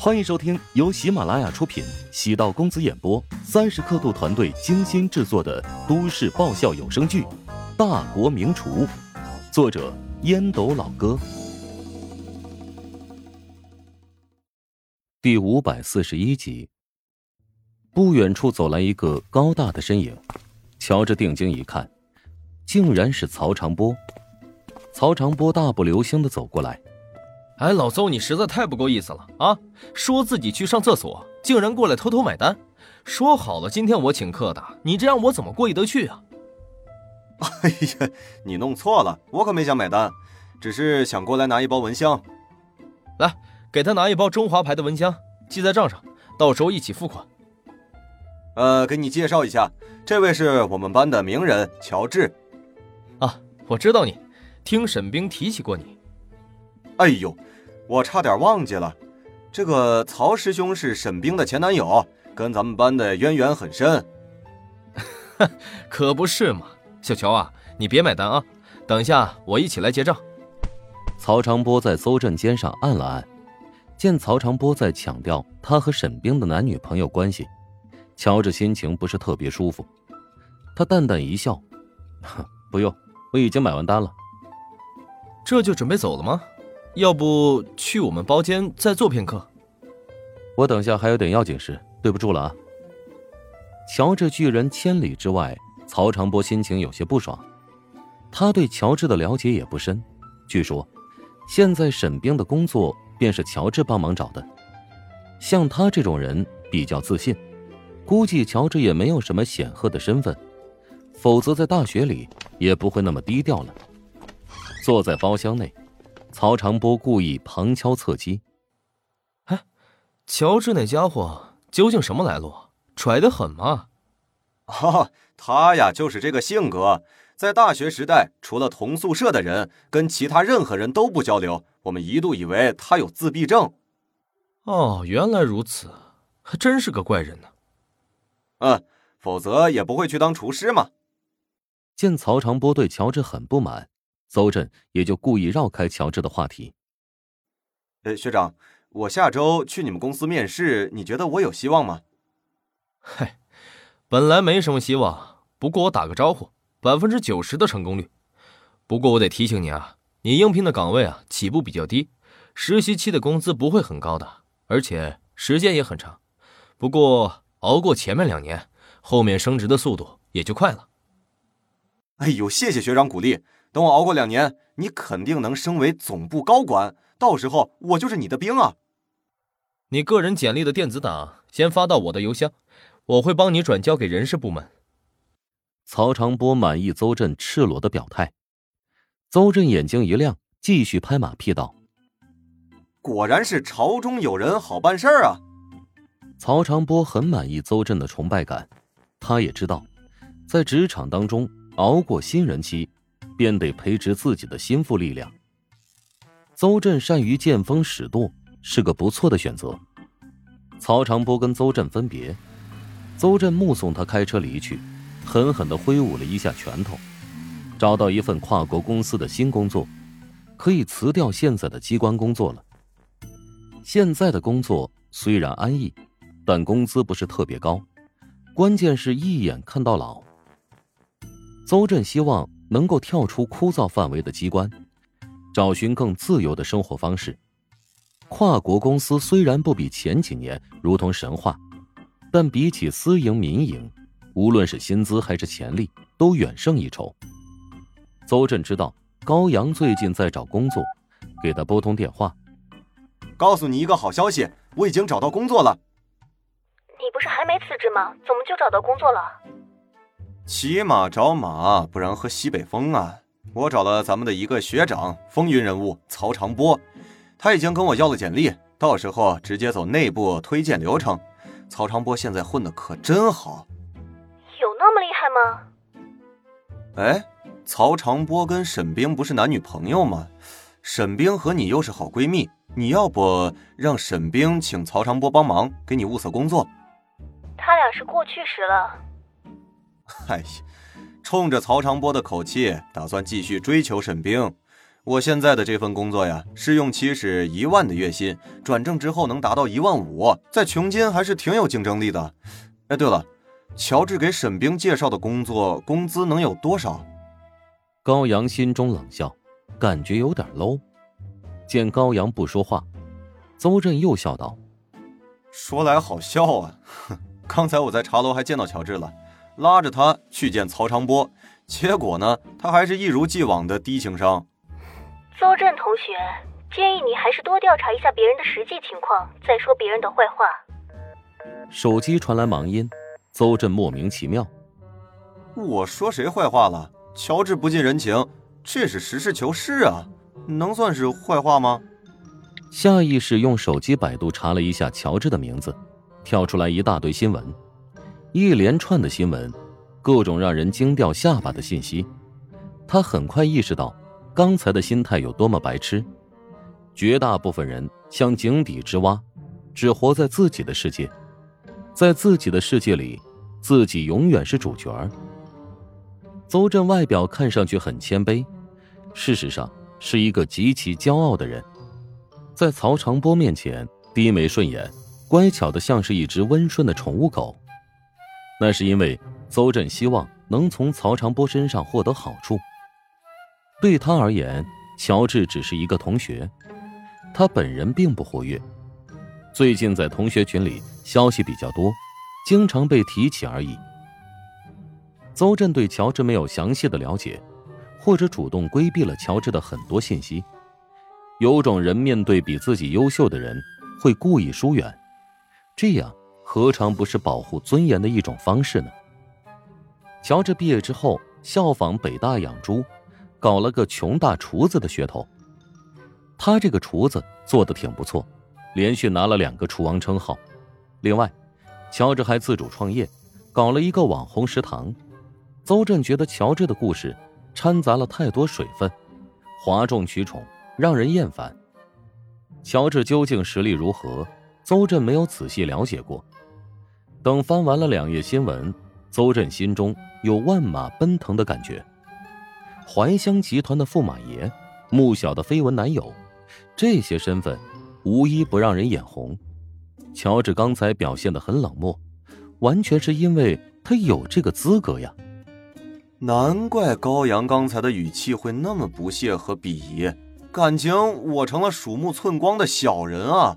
欢迎收听由喜马拉雅出品、喜道公子演播、三十刻度团队精心制作的都市爆笑有声剧《大国名厨》，作者烟斗老哥，第五百四十一集。不远处走来一个高大的身影，乔治定睛一看，竟然是曹长波。曹长波大步流星的走过来。哎，老邹，你实在太不够意思了啊！说自己去上厕所，竟然过来偷偷买单。说好了今天我请客的，你这样我怎么过意得去啊？哎呀，你弄错了，我可没想买单，只是想过来拿一包蚊香。来，给他拿一包中华牌的蚊香，记在账上，到时候一起付款。呃，给你介绍一下，这位是我们班的名人乔治。啊，我知道你，听沈冰提起过你。哎呦。我差点忘记了，这个曹师兄是沈冰的前男友，跟咱们班的渊源很深。可不是嘛，小乔啊，你别买单啊，等一下我一起来结账。曹长波在邹振肩上按了按，见曹长波在强调他和沈冰的男女朋友关系，乔治心情不是特别舒服，他淡淡一笑：“ 不用，我已经买完单了。”这就准备走了吗？要不去我们包间再坐片刻？我等下还有点要紧事，对不住了啊。乔治拒人千里之外，曹长波心情有些不爽。他对乔治的了解也不深，据说现在沈冰的工作便是乔治帮忙找的。像他这种人比较自信，估计乔治也没有什么显赫的身份，否则在大学里也不会那么低调了。坐在包厢内。曹长波故意旁敲侧击：“哎，乔治那家伙究竟什么来路？拽得很吗？”“哈，他呀就是这个性格，在大学时代，除了同宿舍的人，跟其他任何人都不交流。我们一度以为他有自闭症。”“哦，原来如此，还真是个怪人呢。”“嗯，否则也不会去当厨师嘛。”见曹长波对乔治很不满。邹震也就故意绕开乔治的话题。呃，学长，我下周去你们公司面试，你觉得我有希望吗？嗨，本来没什么希望，不过我打个招呼，百分之九十的成功率。不过我得提醒你啊，你应聘的岗位啊起步比较低，实习期的工资不会很高的，而且时间也很长。不过熬过前面两年，后面升职的速度也就快了。哎呦，谢谢学长鼓励。等我熬过两年，你肯定能升为总部高管，到时候我就是你的兵啊！你个人简历的电子档先发到我的邮箱，我会帮你转交给人事部门。曹长波满意邹震赤裸的表态，邹震眼睛一亮，继续拍马屁道：“果然是朝中有人好办事儿啊！”曹长波很满意邹震的崇拜感，他也知道，在职场当中熬过新人期。便得培植自己的心腹力量。邹振善于见风使舵，是个不错的选择。曹长波跟邹振分别，邹振目送他开车离去，狠狠的挥舞了一下拳头，找到一份跨国公司的新工作，可以辞掉现在的机关工作了。现在的工作虽然安逸，但工资不是特别高，关键是一眼看到老。邹振希望。能够跳出枯燥范围的机关，找寻更自由的生活方式。跨国公司虽然不比前几年如同神话，但比起私营民营，无论是薪资还是潜力，都远胜一筹。邹震知道高阳最近在找工作，给他拨通电话，告诉你一个好消息，我已经找到工作了。你不是还没辞职吗？怎么就找到工作了？骑马找马，不然喝西北风啊！我找了咱们的一个学长，风云人物曹长波，他已经跟我要了简历，到时候直接走内部推荐流程。曹长波现在混的可真好，有那么厉害吗？哎，曹长波跟沈冰不是男女朋友吗？沈冰和你又是好闺蜜，你要不让沈冰请曹长波帮忙给你物色工作？他俩是过去时了。哎呀，冲着曹长波的口气，打算继续追求沈冰。我现在的这份工作呀，试用期是一万的月薪，转正之后能达到一万五，在琼金还是挺有竞争力的。哎，对了，乔治给沈冰介绍的工作工资能有多少？高阳心中冷笑，感觉有点 low。见高阳不说话，邹震又笑道：“说来好笑啊，哼，刚才我在茶楼还见到乔治了，拉着他去见曹长波，结果呢，他还是一如既往的低情商。”邹震同学，建议你还是多调查一下别人的实际情况，再说别人的坏话。手机传来忙音，邹震莫名其妙：“我说谁坏话了？乔治不近人情，这是实事求是啊，能算是坏话吗？”下意识用手机百度查了一下乔治的名字，跳出来一大堆新闻，一连串的新闻，各种让人惊掉下巴的信息。他很快意识到。刚才的心态有多么白痴！绝大部分人像井底之蛙，只活在自己的世界，在自己的世界里，自己永远是主角。邹振外表看上去很谦卑，事实上是一个极其骄傲的人，在曹长波面前低眉顺眼，乖巧的像是一只温顺的宠物狗。那是因为邹振希望能从曹长波身上获得好处。对他而言，乔治只是一个同学，他本人并不活跃。最近在同学群里消息比较多，经常被提起而已。邹振对乔治没有详细的了解，或者主动规避了乔治的很多信息。有种人面对比自己优秀的人会故意疏远，这样何尝不是保护尊严的一种方式呢？乔治毕业之后效仿北大养猪。搞了个穷大厨子的噱头，他这个厨子做的挺不错，连续拿了两个厨王称号。另外，乔治还自主创业，搞了一个网红食堂。邹振觉得乔治的故事掺杂了太多水分，哗众取宠，让人厌烦。乔治究竟实力如何？邹振没有仔细了解过。等翻完了两页新闻，邹振心中有万马奔腾的感觉。怀香集团的驸马爷，穆小的绯闻男友，这些身份无一不让人眼红。乔治刚才表现的很冷漠，完全是因为他有这个资格呀。难怪高阳刚才的语气会那么不屑和鄙夷，感情我成了鼠目寸光的小人啊！